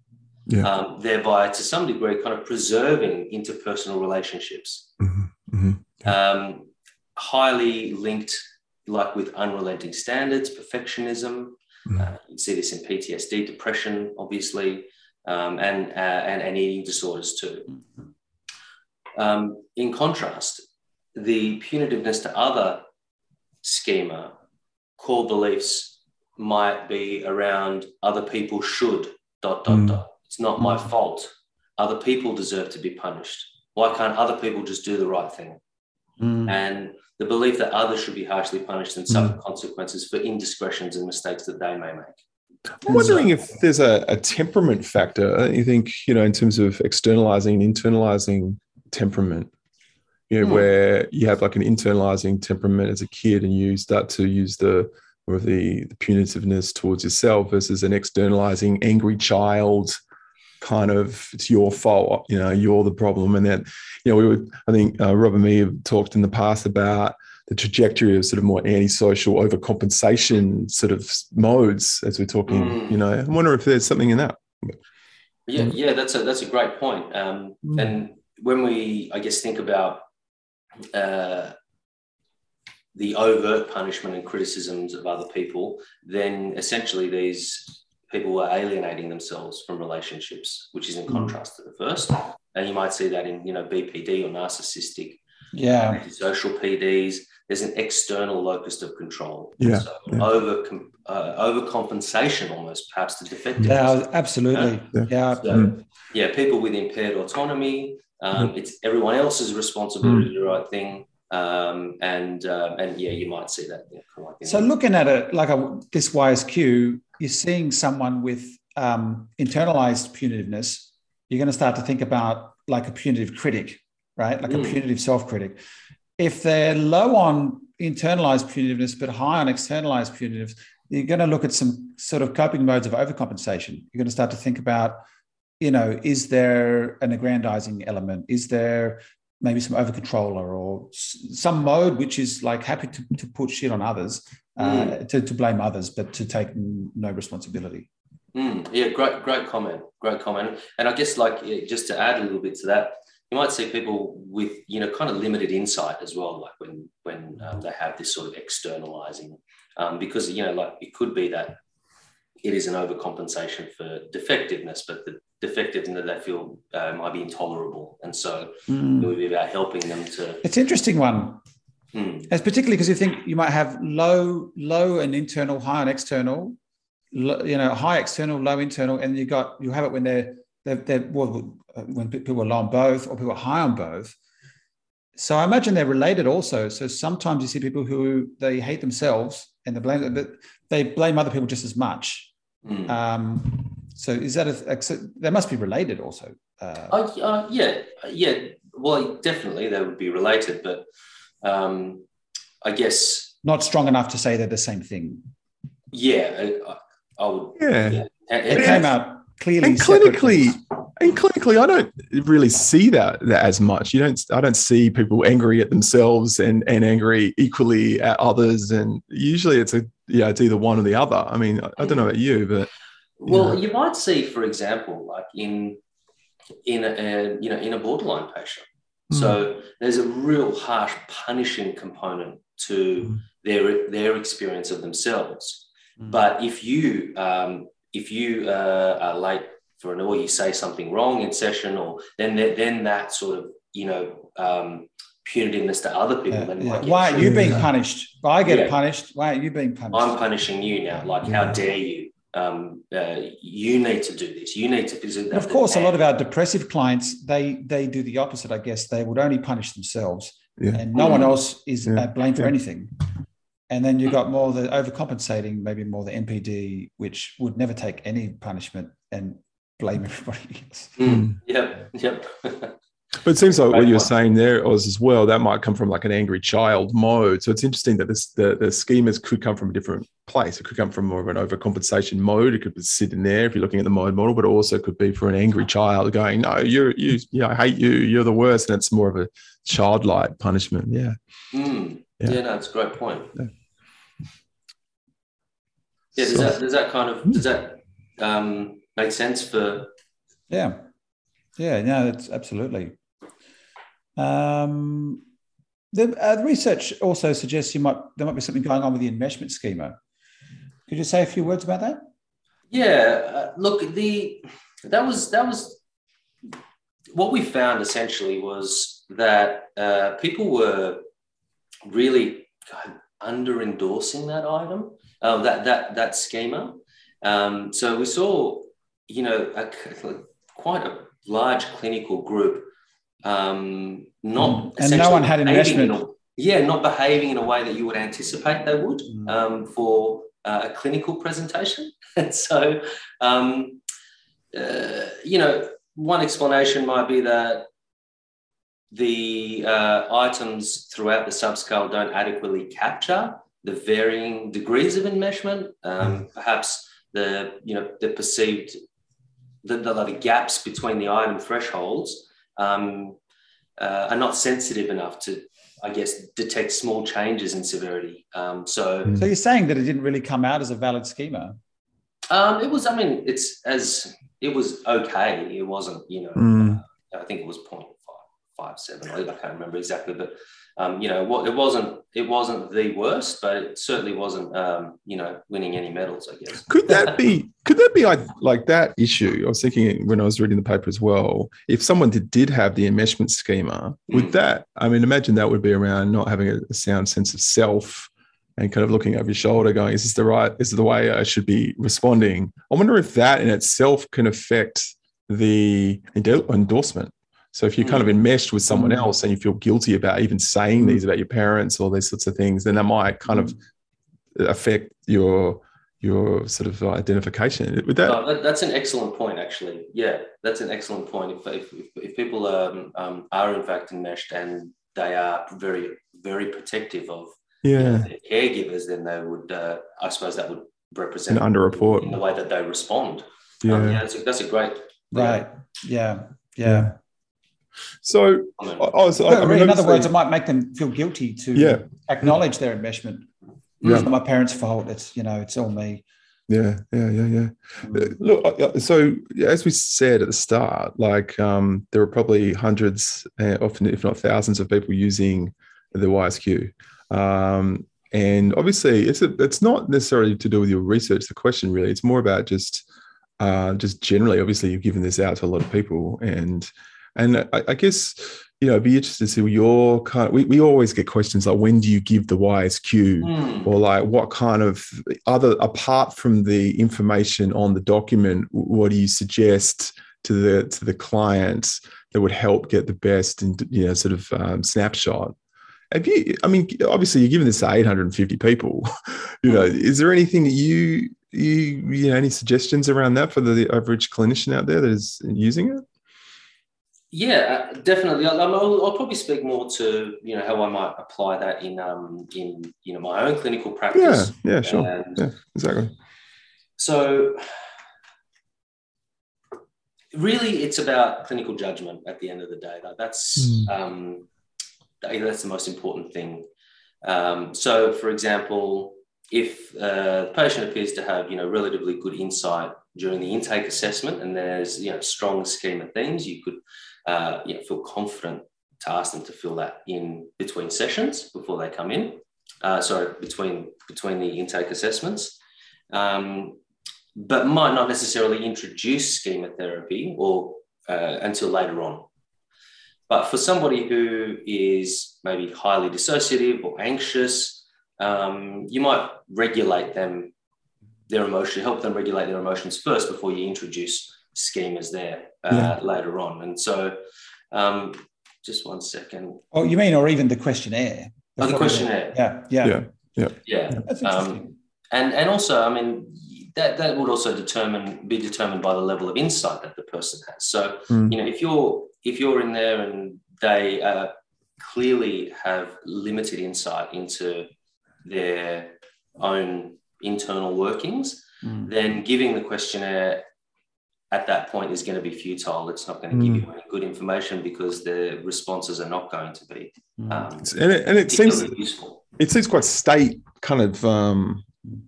Yeah. um, thereby, to some degree, kind of preserving interpersonal relationships Mhm, mhm. um, highly linked, like with unrelenting standards, perfectionism. Mm. Uh, you see this in PTSD, depression, obviously, um, and, uh, and and eating disorders too. Um, in contrast, the punitiveness to other schema, core beliefs might be around other people should dot dot Mm. dot. It's not my fault. Other people deserve to be punished. Why can't other people just do the right thing? Mm. and the belief that others should be harshly punished and suffer consequences for indiscretions and mistakes that they may make. I'm wondering if there's a, a temperament factor. uh, You think, you know, in terms of externalizing and internalizing temperament, you know, Hmm. where you have like an internalizing temperament as a kid and you start to use the or the, the punitiveness towards yourself versus an externalizing angry child kind of it's your fault you know you're the problem and then you know we would i think uh, rob and me have talked in the past about the trajectory of sort of more antisocial overcompensation sort of modes as we're talking Mm. you know i wonder if there's something in that Yeah, yeah, that's a that's a great point. Um, Mm. And when we, I guess, think about uh, the overt punishment and criticisms of other people, then essentially these people were alienating themselves from relationships, which is in Mm. contrast to the first. And you might see that in you know BPD or narcissistic Yeah. social PDs. There's an external locus of control. Yeah, So yeah. over uh, overcompensation almost perhaps to defectiveness. Yeah, absolutely. Yeah. Yeah. So, Mm. yeah, people with impaired autonomy. Um, It's everyone else's responsibility to do the right thing. Um, and um, and yeah, you might see that. You know, kind of So looking at it like a, this YSQ, you're seeing someone with um, internalized punitiveness. You're going to start to think about like a punitive critic, right? Like a Mm. punitive self-critic. If they're low on internalized punitiveness but high on externalized punitiveness, you're going to look at some sort of coping modes of overcompensation. You're going to start to think about, you know, is there an aggrandizing element? Is there maybe some over controller or some mode which is like happy to, to put shit on others, uh, to, to blame others, but to take no responsibility. Mm, yeah, great, great comment. Great comment. And I guess, like, yeah, just to add a little bit to that, you might see people with, you know, kind of limited insight as well, like when when um, they have this sort of externalizing, um, because you know, like it could be that it is an overcompensation for defectiveness, but the defectiveness that they feel uh, might be intolerable, and so Mm. it would be about helping them to. It's an interesting one. Mm, It's particularly because you think you might have low, low and internal, high and external, you know, high external, low internal, and you got you have it when they're they're, they're well, uh, when people are low on both or people are high on both. So I imagine they're related also. So sometimes you see people who they hate themselves and they blame, but they blame other people just as much. mm. Um, so is that a, so they must be related also? Uh, Uh, uh, yeah, yeah. Well, definitely they would be related, but um, I guess not strong enough to say they're the same thing. yeah, I, I would. Yeah. Yeah. It And- came out clearly. And clinically, and clinically, I don't really see that, that as much. You don't. I don't see people angry at themselves and and angry equally at others. And usually, it's a yeah, it's either one or the other. I mean, I, I don't know about you, but Well, Yeah. you might see, for example, like in in a, a you know in a borderline patient. Mm. So there's a real harsh punishing component to Mm. their their experience of themselves. Mm. But if you um, if you uh, are late for an or you say something wrong in session, or then that, then that sort of you know um, punitiveness to other people. Yeah, then yeah. might Why aren't you being punished? I get Yeah. punished. Why aren't you being punished? I'm punishing you now. Like, how dare you? Um, uh, you need to do this. You need to visit And of course, a lot of our depressive clients they they do the opposite. I guess they would only punish themselves, yeah, and no one else is Yeah. uh, blamed for Yeah. anything. And then you got more the overcompensating, maybe more the NPD, which would never take any punishment and blame everybody (laughs) else. Mm, yep, yep. (laughs) But it seems like what you were point. saying there, Oz, as well, that might come from like an angry child mode. So it's interesting that this the, the schemas could come from a different place. It could come from more of an overcompensation mode. It could sit in there if you're looking at the mode model, but it also could be for an angry child going, No, you're you, yeah, I hate you, you're the worst. And it's more of a childlike punishment. Yeah. Mm, Yeah. yeah. no, it's a great point. Yeah. Yeah, does So- that does that kind of does that um, make sense for? Yeah, yeah, no, that's absolutely. Um, the, uh, the research also suggests you might there might be something going on with the enmeshment schema. Could you say a few words about that? Yeah, uh, look, the that was that was what we found essentially was that uh, people were really under endorsing that item, uh, that that that schema. Um, so we saw, you know, a, quite a large clinical group um, not Mm. And no one had behaving in a- yeah, not behaving in a way that you would anticipate they would Mm. um, for uh, a clinical presentation. And (laughs) so, um, uh, you know, one explanation might be that the uh, items throughout the subscale don't adequately capture the varying degrees of enmeshment. Um, perhaps the you know the perceived the, the, the gaps between the item thresholds um, uh, are not sensitive enough to, I guess, detect small changes in severity. Um, so Mm. So you're saying that it didn't really come out as a valid schema. um, it was. I mean, it's as it was okay. It wasn't. You know, Mm. I think it was 0.5, five seven. I can't remember exactly, but um, you know, what it wasn't. It wasn't the worst, but it certainly wasn't. Um, you know, winning any medals. I guess. Could that be? Could that be like, that issue? I was thinking when I was reading the paper as well. If someone did, did have the enmeshment schema, would Mm. that? I mean, imagine that would be around not having a, a sound sense of self, and kind of looking over your shoulder, going, "Is this the right? Is this the way I should be responding?" I wonder if that in itself can affect the endorsement. So if you're kind of enmeshed with someone Mm. else and you feel guilty about even saying Mm. these about your parents or these sorts of things, then that might kind of affect your your sort of identification. Would that? Oh, that, that's an excellent point, actually. Yeah, that's an excellent point. If, if, if, if people um, um, are in fact enmeshed and they are very, very protective of you know, yeah. their caregivers, then they would, uh, I suppose, that would represent An underreport. in the way that they respond. Yeah. Um, yeah, that's a, that's a great Right. Yeah. Yeah. So. I, I was, I, Well, I mean, in other words, it might make them feel guilty to Yeah. acknowledge their enmeshment. Yeah. It's not my parents' fault. It's you know, it's all me. yeah, yeah, yeah, yeah. Uh, Look, so as we said at the start, like um, there are probably hundreds, uh, often if not thousands, of people using the YSQ, um, and obviously, it's a, it's not necessarily to do with your research. The question really, it's more about just uh, just generally. Obviously, you've given this out to a lot of people, and and I, I guess you know, it'd be interesting to see your kind of, we, we always get questions like when do you give the YSQ Mm. or like what kind of other apart from the information on the document, what do you suggest to the to the clients that would help get the best and you know sort of um, snapshot? Have you? I mean, obviously you're giving this to 850 people. (laughs) you know, is there anything that you you you know any suggestions around that for the average clinician out there that is using it? Yeah, uh, definitely. I'll, I'll, I'll probably speak more to you know how I might apply that in um in you know my own clinical practice. yeah, yeah, sure. And Yeah, exactly. So really, it's about clinical judgment at the end of the day. Like, That's Mm. um, that's the most important thing. Um, so, for example, if uh, the patient appears to have you know relatively good insight during the intake assessment, and there's you know strong schema themes, you could uh, know, feel confident to ask them to fill that in between sessions before they come in. Uh, sorry, between between the intake assessments. Um, but might not necessarily introduce schema therapy or uh, until later on. But for somebody who is maybe highly dissociative or anxious, um, you might regulate them, their emotion, help them regulate their emotions first before you introduce schemas there uh, Yeah. later on. And so, um, just one second. Oh, you mean, or even the questionnaire? Oh, the questionnaire. Yeah, yeah. Yeah. Yeah. That's Um, and and also i mean that that would also determine be determined by the level of insight that the person has so Mm. you know if you're if you're in there and they uh, clearly have limited insight into their own internal workings Mm. then giving the questionnaire at that point is going to be futile it's not going to give you any good information because the responses are not going to be Mm. um, And it, and it seems useful it seems quite state kind of um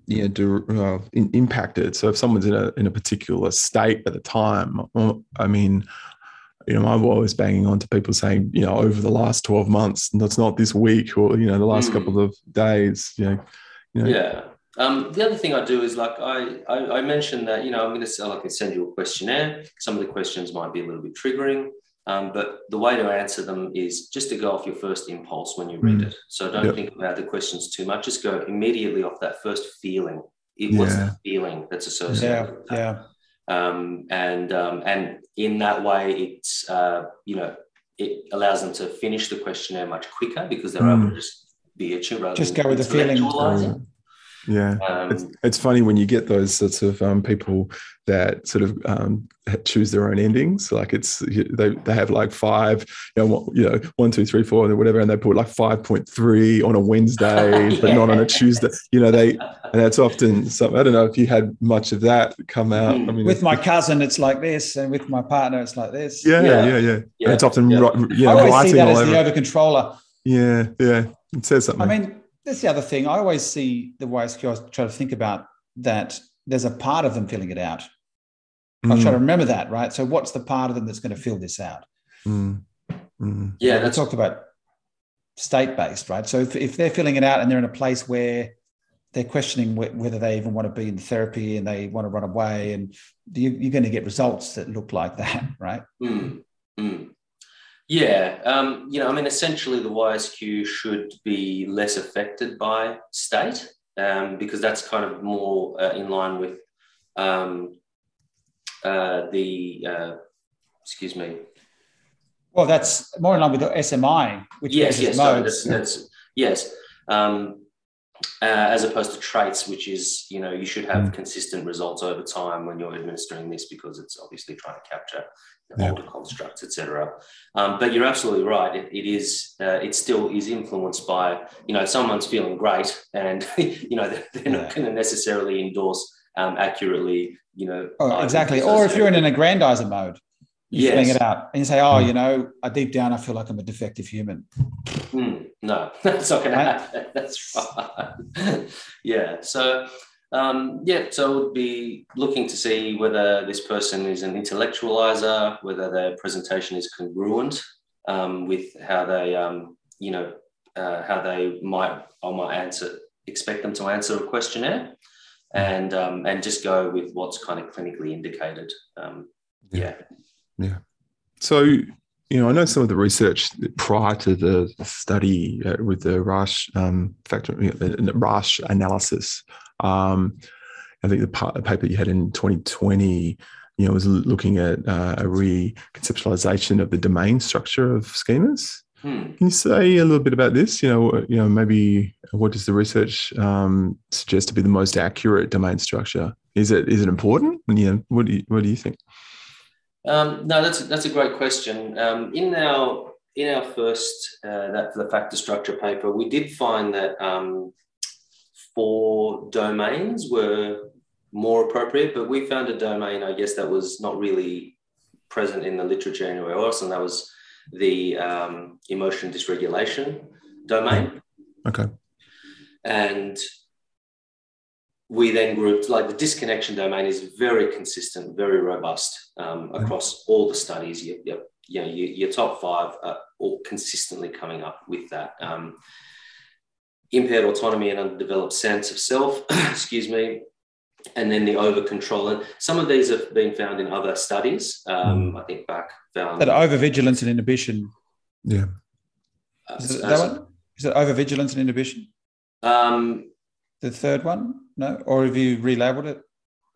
you know do, uh, in, impacted so if someone's in a in a particular state at the time i mean you know i'm always banging on to people saying you know over the last 12 months and that's not this week or you know the last Mm. couple of days you know you know Yeah. Um, the other thing I do is like I, I, I mentioned that you know I'm going to sell I can send you a questionnaire. Some of the questions might be a little bit triggering, um, but the way to answer them is just to go off your first impulse when you read Mm. it. So don't Yep. think about the questions too much. Just go immediately off that first feeling. It, What's Yeah. the feeling that's associated Yeah, with that? yeah. um, and um, and in that way, it's uh, you know it allows them to finish the questionnaire much quicker because they're Mm. able to just be a rather Just than go with the feeling. Intellectualising. yeah Um, it's, it's funny when you get those sorts of um, people that sort of um, choose their own endings. Like it's they, they have like five, you know, one, you know, one, two, three, four, and whatever, and they put like five point three on a Wednesday, (laughs) but not on a Tuesday. You know, they and that's often something. I don't know if you had much of that come out. I mean, With my it's- cousin, it's like this, and with my partner, it's like this. yeah, yeah, Yeah. yeah, Yeah, And it's often yeah. ri- you I know, always see that all as over. the over controller. yeah, yeah, it says something. I mean, that's the other thing. I always see the YSQ. I try to think about that. There's a part of them filling it out. I Mm, try to remember that, right? So, what's the part of them that's going to fill this out? mm, mm. Yeah, we that's talked about state based, right? So, if, if they're filling it out and they're in a place where they're questioning wh- whether they even want to be in therapy and they want to run away, and you, you're going to get results that look like that, right? Mm, mm. Yeah, um, you know, I mean, essentially, the YSQ should be less affected by state um, because that's kind of more uh, in line with um, uh, the, uh, excuse me, Well, that's more in line with the SMI, which yes, yes, sorry, that's, that's yes. Um, uh, as opposed to traits, which is you know you should have Mm. consistent results over time when you're administering this because it's obviously trying to capture Yeah. older constructs, etc. Um, but you're absolutely right. It, it is uh, it still is influenced by you know someone's feeling great and (laughs) you know they're, they're not going to necessarily endorse um, accurately. You know, Oh, exactly. Or if you're in an aggrandizer mode, filling Yes. it out and you say, oh, Mm. you know, I deep down, I feel like I'm a defective human. Hmm, no, (laughs) that's not going to happen. (laughs) That's right. (laughs) yeah. So, um, yeah. So, I would be looking to see whether this person is an intellectualizer, whether their presentation is congruent um, with how they, um, you know, uh, how they might, I might answer expect them to answer a questionnaire and um, and just go with what's kind of clinically indicated. Um, yeah. Yeah. So, you know, I know some of the research prior to the study uh, with the Rasch um, factor, know, analysis. Um, I think the, paper you had in 2020 you know, was looking at uh, a reconceptualization of the domain structure of schemas. Hmm. Can you say a little bit about this? You know, you know, maybe what does the research um, suggest to be the most accurate domain structure? Is it is it important? You know, what do you, what do you think? Um, no, that's that's a great question. Um, in our in our first uh, that the factor structure paper, we did find that um, four domains were more appropriate, but we found a domain, I guess, that was not really present in the literature anywhere else, and that was the um, emotion dysregulation domain. Okay. And we then grouped like the disconnection domain is very consistent, very robust um, across all the studies. You, you, you know, your, your, top five are all consistently coming up with that. Um, impaired autonomy and undeveloped sense of self, (coughs) excuse me, and then the over control. And some of these have been found in other studies. Um, hmm. I think Bach found that over vigilance and inhibition. Yeah. Uh, is, it that one? is it over vigilance and inhibition? Um, the third one, no, or have you relabeled it?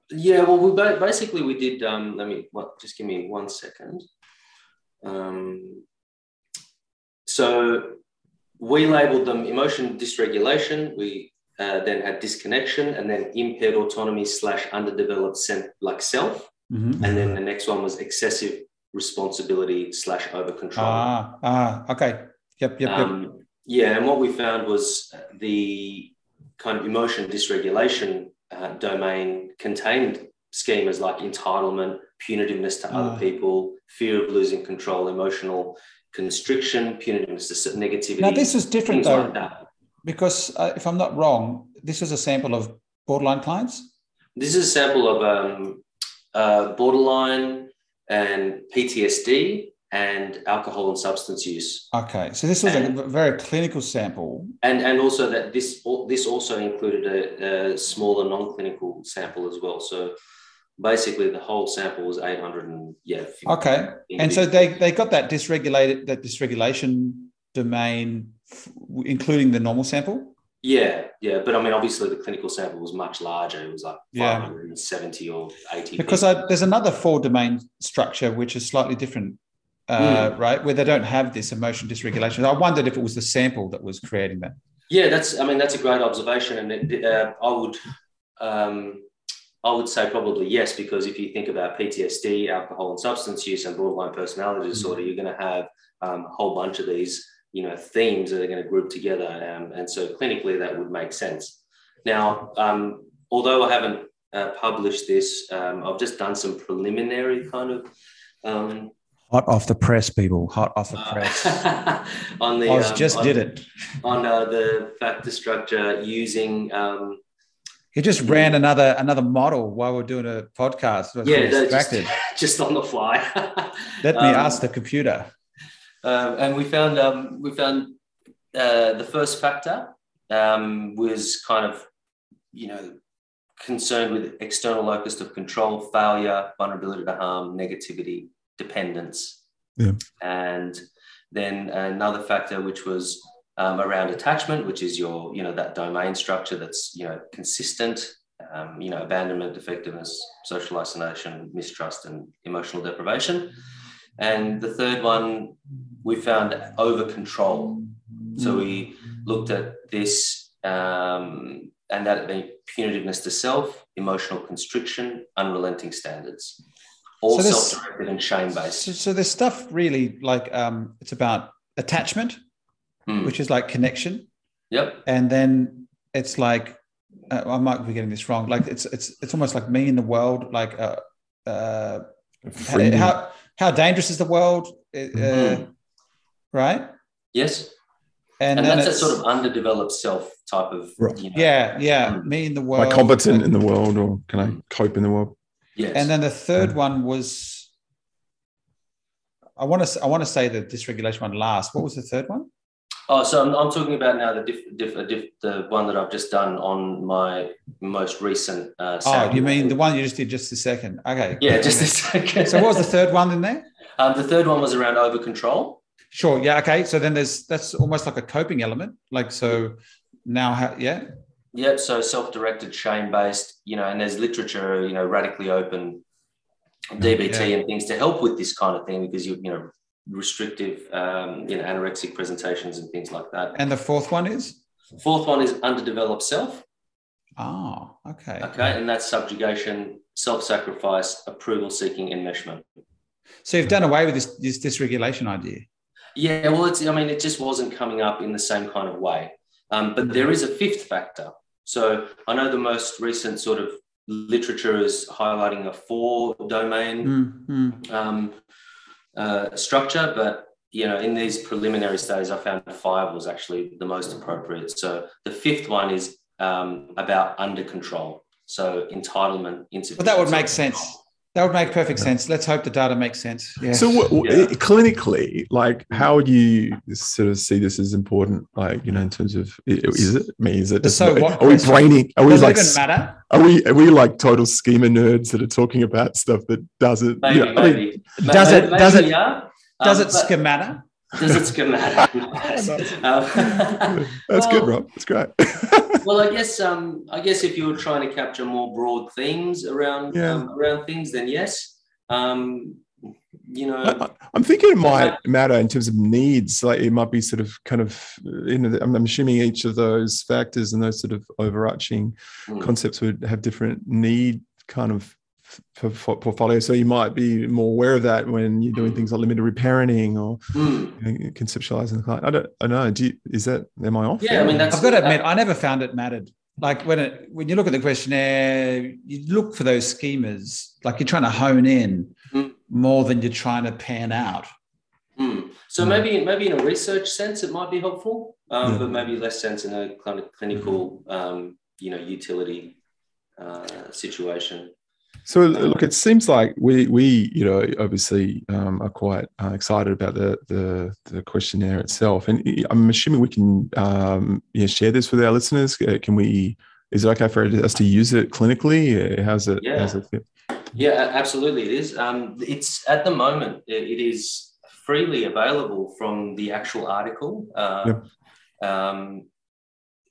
Yeah, well, we basically we did. Um, let me what, just give me one second. Um, so we labeled them emotion dysregulation. We uh, then had disconnection, and then impaired autonomy slash underdeveloped sen- like self. Mm-hmm. And then the next one was excessive responsibility slash over control. Ah, ah, okay. Yep, yep, um, yep. Yeah, and what we found was the kind of emotion dysregulation uh, domain contained schemas like entitlement, punitiveness to uh. other ah. people, fear of losing control, emotional constriction, punitiveness to negativity. Now, this is different though. Like because uh, if I'm not wrong, this is a sample of borderline clients. This is a sample of um, uh, borderline and PTSD and alcohol and substance use. Okay, so this was and, a very clinical sample, and and also that this this also included a, a smaller non-clinical sample as well. So basically, the whole sample was eight hundred and yeah. Okay, and so they they got that dysregulated that dysregulation domain including the normal sample? Yeah, yeah, but I mean, obviously, the clinical sample was much larger. It was like yeah. 570 or 80. Because I, there's another four domain structure which is slightly different, uh, mm. right? Where they don't have this emotion dysregulation. I wondered if it was the sample that was creating that. Yeah, that's. I mean, that's a great observation, and it, uh, I would, um, I would say probably yes, because if you think about PTSD, alcohol and substance use, and borderline personality hmm. disorder, mm. you're going to have um, a whole bunch of these you know themes that are going to group together um, and so clinically that would make sense now um, although i haven't uh, published this um, i've just done some preliminary kind of um, hot off the press people hot off the uh, press (laughs) on the I um, just on, did it on uh, the factor structure using um, he just ran another another model while we're doing a podcast. Yeah, distracted. Just, (laughs) just on the fly. (laughs) Let me ask the computer. Um, and we found um, we found uh, the first factor um, was kind of you know concerned with external locus of control, failure, vulnerability to harm, negativity, dependence, yeah. and then another factor which was um, around attachment, which is your you know that domain structure that's you know consistent. Um, you know, abandonment, defectiveness, social isolation, mistrust, and emotional deprivation. And the third one we found over control. So we looked at this um, and that being punitiveness to self, emotional constriction, unrelenting standards, all so self-directed and shame-based. So, so, there's stuff really like um, it's about attachment, mm. which is like connection. Yep. And then it's like uh, I might be getting this wrong. Like it's it's it's almost like me in the world. Like uh, uh, how how dangerous is the world? Uh, mm-hmm right? Yes. And, and that's a sort of underdeveloped self type of. You know, yeah, yeah. Um, Me in the world. Am I competent in the world, or can I cope in the world? Yes. And then the third one was. I want to. I want to say the dysregulation one last. What was the third one? Oh, so I'm, I'm talking about now the diff, diff, diff, the one that I've just done on my most recent. Uh, oh, you mean the one you just did just a second? Okay. Yeah, just a second. so what was the third one in there? Um, the third one was around over control. Sure. Yeah. Okay. So then there's that's almost like a coping element. Like so now, ha- yeah. Yep. So self-directed, shame-based. You know, and there's literature. You know, radically open DBT yeah. and things to help with this kind of thing because you you know restrictive um, you know anorexic presentations and things like that. And the fourth one is. Fourth one is underdeveloped self. Oh, okay. Okay, and that's subjugation, self-sacrifice, approval-seeking enmeshment. So you've done away with this, this dysregulation idea. Yeah, well, it's. I mean, it just wasn't coming up in the same kind of way. Um, but there is a fifth factor. So I know the most recent sort of literature is highlighting a four domain mm-hmm. um, uh, structure, but you know, in these preliminary studies, I found five was actually the most appropriate. So the fifth one is um, about under control. So entitlement. But that would make sense. That would make perfect sense. Let's hope the data makes sense. Yeah. So, what, yeah. clinically, like, how would you sort of see this as important? Like, you know, in terms of, is it? I mean, is it? So, what? Are we braining? Are we Does like? It even matter? Are we? Are we like total schema nerds that are talking about stuff that doesn't? Maybe, you know, maybe. I mean, does it? Does it? Yeah. Does um, it schemata? Does it um, (laughs) (laughs) That's good, Rob. That's great. (laughs) well, I guess um, I guess if you were trying to capture more broad themes around yeah. um, around things, then yes. Um, you know, I, am thinking it might matter in terms of needs. Like it might be sort of kind of, you know, I'm, I'm assuming each of those factors and those sort of overarching mm. concepts would have different need kind of portfolio. So you might be more aware of that when you're doing things like limited reparenting or mm. you know, conceptualizing the client. I don't, I don't know. Do you, is that am I off? Yeah, I mean, that's, I've got to admit, I never found it mattered. Like when it when you look at the questionnaire, you look for those schemas. Like you're trying to hone in mm. more than you're trying to pan out. Mm. So maybe maybe in a research sense, it might be helpful, um, yeah. but maybe less sense in a kind of clinical, um, you know, utility uh, situation. So look, it seems like we we you know obviously um, are quite uh, excited about the, the, the questionnaire itself, and I'm assuming we can um, yeah share this with our listeners. Uh, can we? Is it okay for us to use it clinically? Uh, how's it? Yeah. How's it fit? Yeah, absolutely. It is. Um, it's at the moment it is freely available from the actual article. Uh, yep. Um,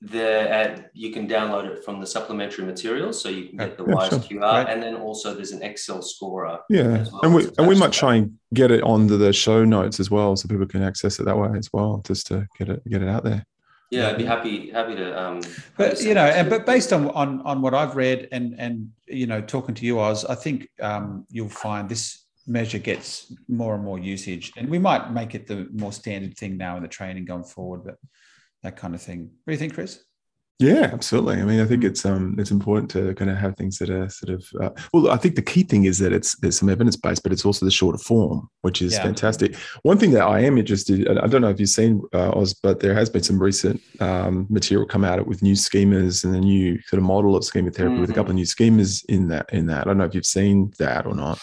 the uh, you can download it from the supplementary materials, so you can get the yeah, Wise sure. QR, right. and then also there's an Excel scorer. Yeah, well and we and we might try and get it onto the show notes as well, so people can access it that way as well, just to get it get it out there. Yeah, I'd be happy happy to. Um, but you know, and, but based on on on what I've read and and you know talking to you, Oz, I think um, you'll find this measure gets more and more usage, and we might make it the more standard thing now in the training going forward, but that kind of thing. What do you think, Chris? Yeah, absolutely. I mean, I think mm. it's um it's important to kind of have things that are sort of uh, well. I think the key thing is that it's there's some evidence based, but it's also the shorter form, which is yeah. fantastic. One thing that I am interested, I don't know if you've seen uh, Oz, but there has been some recent um, material come out with new schemas and a new sort of model of schema therapy mm-hmm. with a couple of new schemas in that. In that, I don't know if you've seen that or not.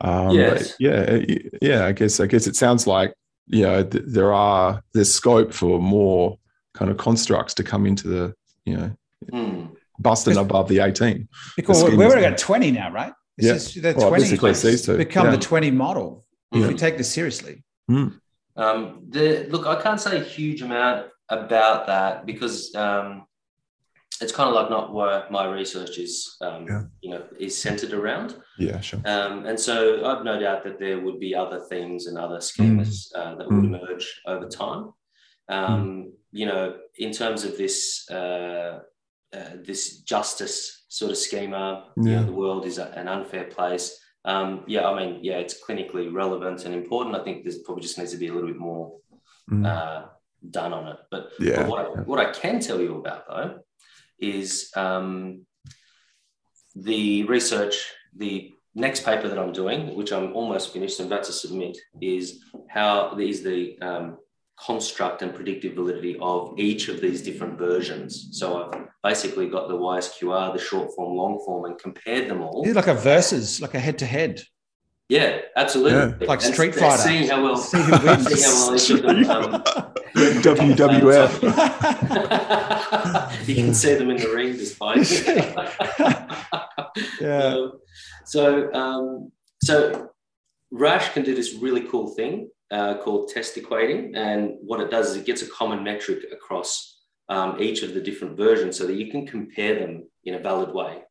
Um, yes. Yeah, yeah. I guess I guess it sounds like you know th- there are there's scope for more kind of constructs to come into the, you know, mm. busting above the 18. Because the we're at 20 now, right? yeah. the well, 20 become yeah. the 20 model if we take this seriously. Mm. Um, the, look, I can't say a huge amount about that because um, it's kind of like not where my research is, um, yeah. you know, is centered around. Yeah, sure. Um, and so I've no doubt that there would be other things and other schemas mm. uh, that would mm. emerge over time. Um, mm you know, in terms of this uh, uh, this justice sort of schema, yeah. you know, the world is a, an unfair place. Um, yeah, I mean, yeah, it's clinically relevant and important. I think there's probably just needs to be a little bit more mm. uh, done on it. But, yeah. But what, I, what I can tell you about though is um, the research, the next paper that I'm doing, which I'm almost finished and about to submit, is how is the um, construct and predictive validity of each of these different versions. So I've basically got the WISE QR, the short form, long form, and compared them all. It's like a versus, like a head to head. Yeah, absolutely. Yeah. Like And Street s- Fighter. Seeing how well, See who wins. seeing how well each of them. Um, WWF. (laughs) you can see them in the ring just fine. (laughs) Yeah. (laughs) Um, so, um, so Rasch can do this really cool thing uh, called test equating, and what it does is it gets a common metric across um, each of the different versions, so that you can compare them in a valid way.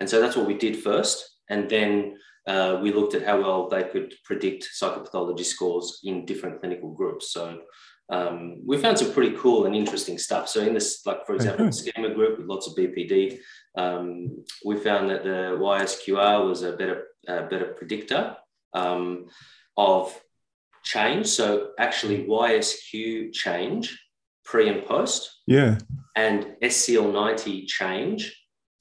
And so that's what we did first, and then uh, we looked at how well they could predict psychopathology scores in different clinical groups. So um, we found some pretty cool and interesting stuff. So in this, like for example, the schema group with lots of BPD, um, we found that the YSQR was a better, uh, better predictor um, of change. So actually YSQ change pre and post Yeah. and SCL90 change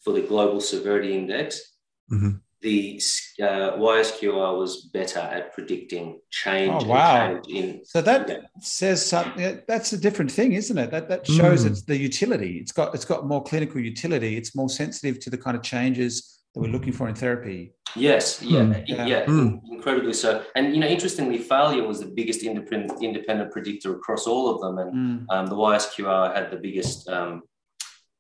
for the global severity index. Mhm. The uh, YSQR was better at predicting change. Oh, and wow. change in So that Yeah. says something. That's a different thing, isn't it? That that shows Mm. it's the utility. It's got it's got more clinical utility. It's more sensitive to the kind of changes that we're looking for in therapy. Yes, yeah, Hmm. yeah, Yeah. Hmm. incredibly so. And you know, interestingly, failure was the biggest independent independent predictor across all of them, and Mm. um, the YSQR had the biggest, um,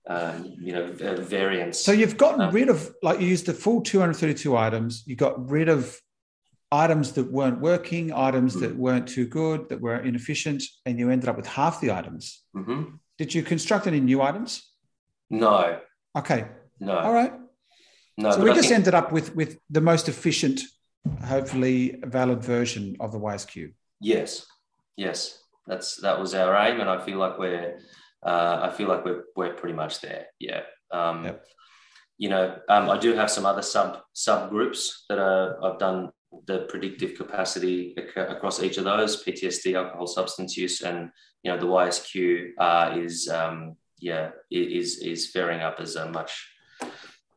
uh, you know, v- variance. So you've gotten Um, rid of like you used the full 232 items. You got rid of items that weren't working, items Hmm. that weren't too good, that were inefficient, and you ended up with half the items. Mhm. Did you construct any new items? No, Okay, no, all right. No. so we I just think- ended up with with the most efficient, hopefully valid version of the YSQ. Yes, yes, that's that was our aim, and I feel like we're, uh, I feel like we're we're pretty much there. Yeah. Um, Yep. You know, um, I do have some other sub subgroups that are I've done the predictive capacity ac- across each of those: PTSD, alcohol, substance use, and you know the YSQ uh, is um, yeah is is faring up as a much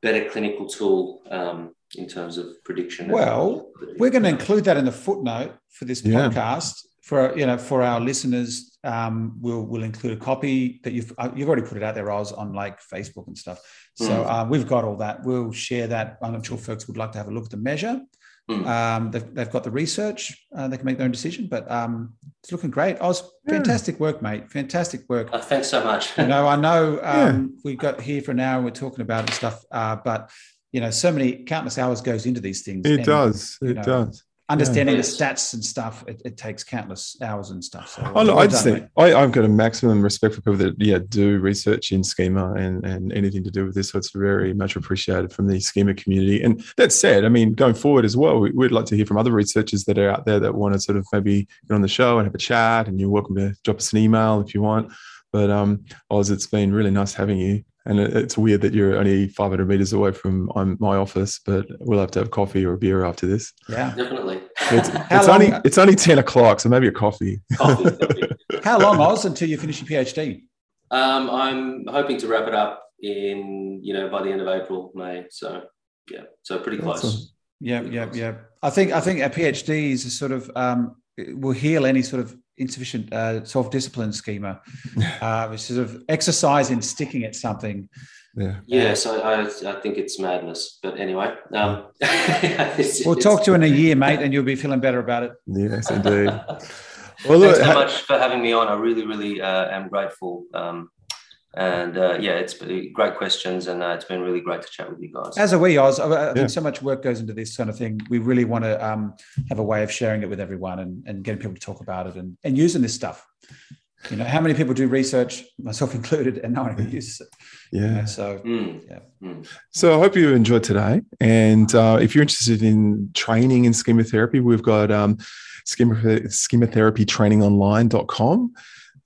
better clinical tool um, in terms of prediction. Well, We're going to include that in the footnote for this Yeah. podcast. For you know, for our listeners, um, we'll we'll include a copy that you've uh, you've already put it out there, Oz, on like Facebook and stuff. So Mm. uh, we've got all that. We'll share that. I'm sure folks would like to have a look at the measure. Mm. Um, they've, they've got the research. Uh, they can make their own decision. But um, it's looking great. Oz, Yeah. fantastic work, mate. Fantastic work. Uh, thanks so much. You know, I know (laughs) um, we got here for an hour and we're talking about it and stuff, uh, but you know, so many countless hours goes into these things. It and does. It know, does. Understanding Yes. the stats and stuff, it, it takes countless hours and stuff. So Oh, no, well I just think I, I've got a maximum respect for people that yeah do research in schema and, and anything to do with this. So it's very much appreciated from the schema community. And that said, I mean, going forward as well, we, we'd like to hear from other researchers that are out there that want to sort of maybe get on the show and have a chat. And you're welcome to drop us an email if you want. But um, Oz, it's been really nice having you. And it's weird that you're only 500 meters away from um, my office, but we'll have to have coffee or a beer after this. Yeah. Definitely. It's, (laughs) it's long- only it's only 10 o'clock, so maybe a coffee. Coffee, coffee. (laughs) How long, Oz, until you finish your PhD? Um, I'm hoping to wrap it up in, you know, by the end of April, May. So, yeah, so pretty close. Awesome. Yeah, yeah, yeah. I think I think a PhD is a sort of um, will heal any sort of insufficient uh, self-discipline schema, uh, (laughs) which sort of exercise in sticking at something. Yeah. Yes, I, I, I think it's madness. But anyway, um, (laughs) it's- We'll it's- talk to you in a year, mate, and you'll be feeling better about it. Yes, indeed. (laughs) Well, look, Thanks so ha- much for having me on. I really, really uh, am grateful. Um, and uh, yeah, it's great questions, and uh, it's been really great to chat with you guys. As are we, Oz. I I think Yeah. so much work goes into this kind of thing. We really want to um, have a way of sharing it with everyone and, and getting people to talk about it and, and using this stuff. You know, how many people do research, myself included, and no one ever uses it? You know, yeah. so Mm, Yeah. mm. So I hope you enjoyed today. And uh, if you're interested in training in schema therapy, we've got um, schema, schematherapytrainingonline.com.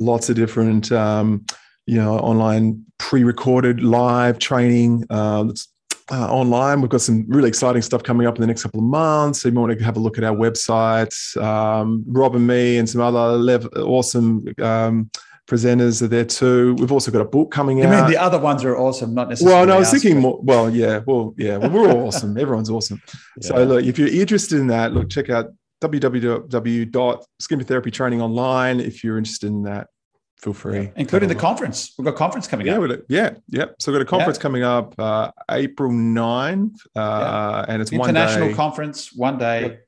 Lots of different, um, you know, online pre-recorded live training. Uh, that's uh, online. We've got some really exciting stuff coming up in the next couple of months. So you might want to have a look at our website. Um, Rob and me and some other lev- awesome um, presenters are there too. We've also got a book coming you out. mean the other ones are awesome, not necessarily. Well, no, I was thinking more. Well, yeah, well, yeah, well, we're all awesome. Everyone's awesome. (laughs) So, look, if you're interested in that, look, check out www.schematherapytraining online. If you're interested in that, feel free. Yeah. Including the conference. We've got a conference coming yeah, up. Yeah, yeah. So we've got a conference yeah. coming up uh, April 9th, uh, and it's International one conference, one day.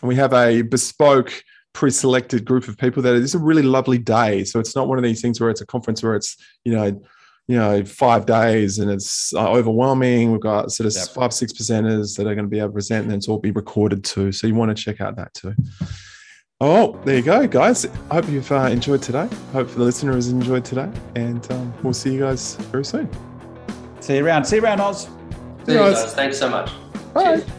And we have a bespoke pre-selected group of people that it's a really lovely day. So it's not one of these things where it's a conference where it's, you know, you know, five days and it's uh, overwhelming. We've got sort of five, six percenters that are going to be able to present and it's all be recorded too. So you want to check out that too. Oh, there you go, guys. I hope you've uh, enjoyed today. Hope the listener has enjoyed today. And um, we'll see you guys very soon. See you around. See you around, Oz. See you guys. Thanks so much. Bye. Cheers.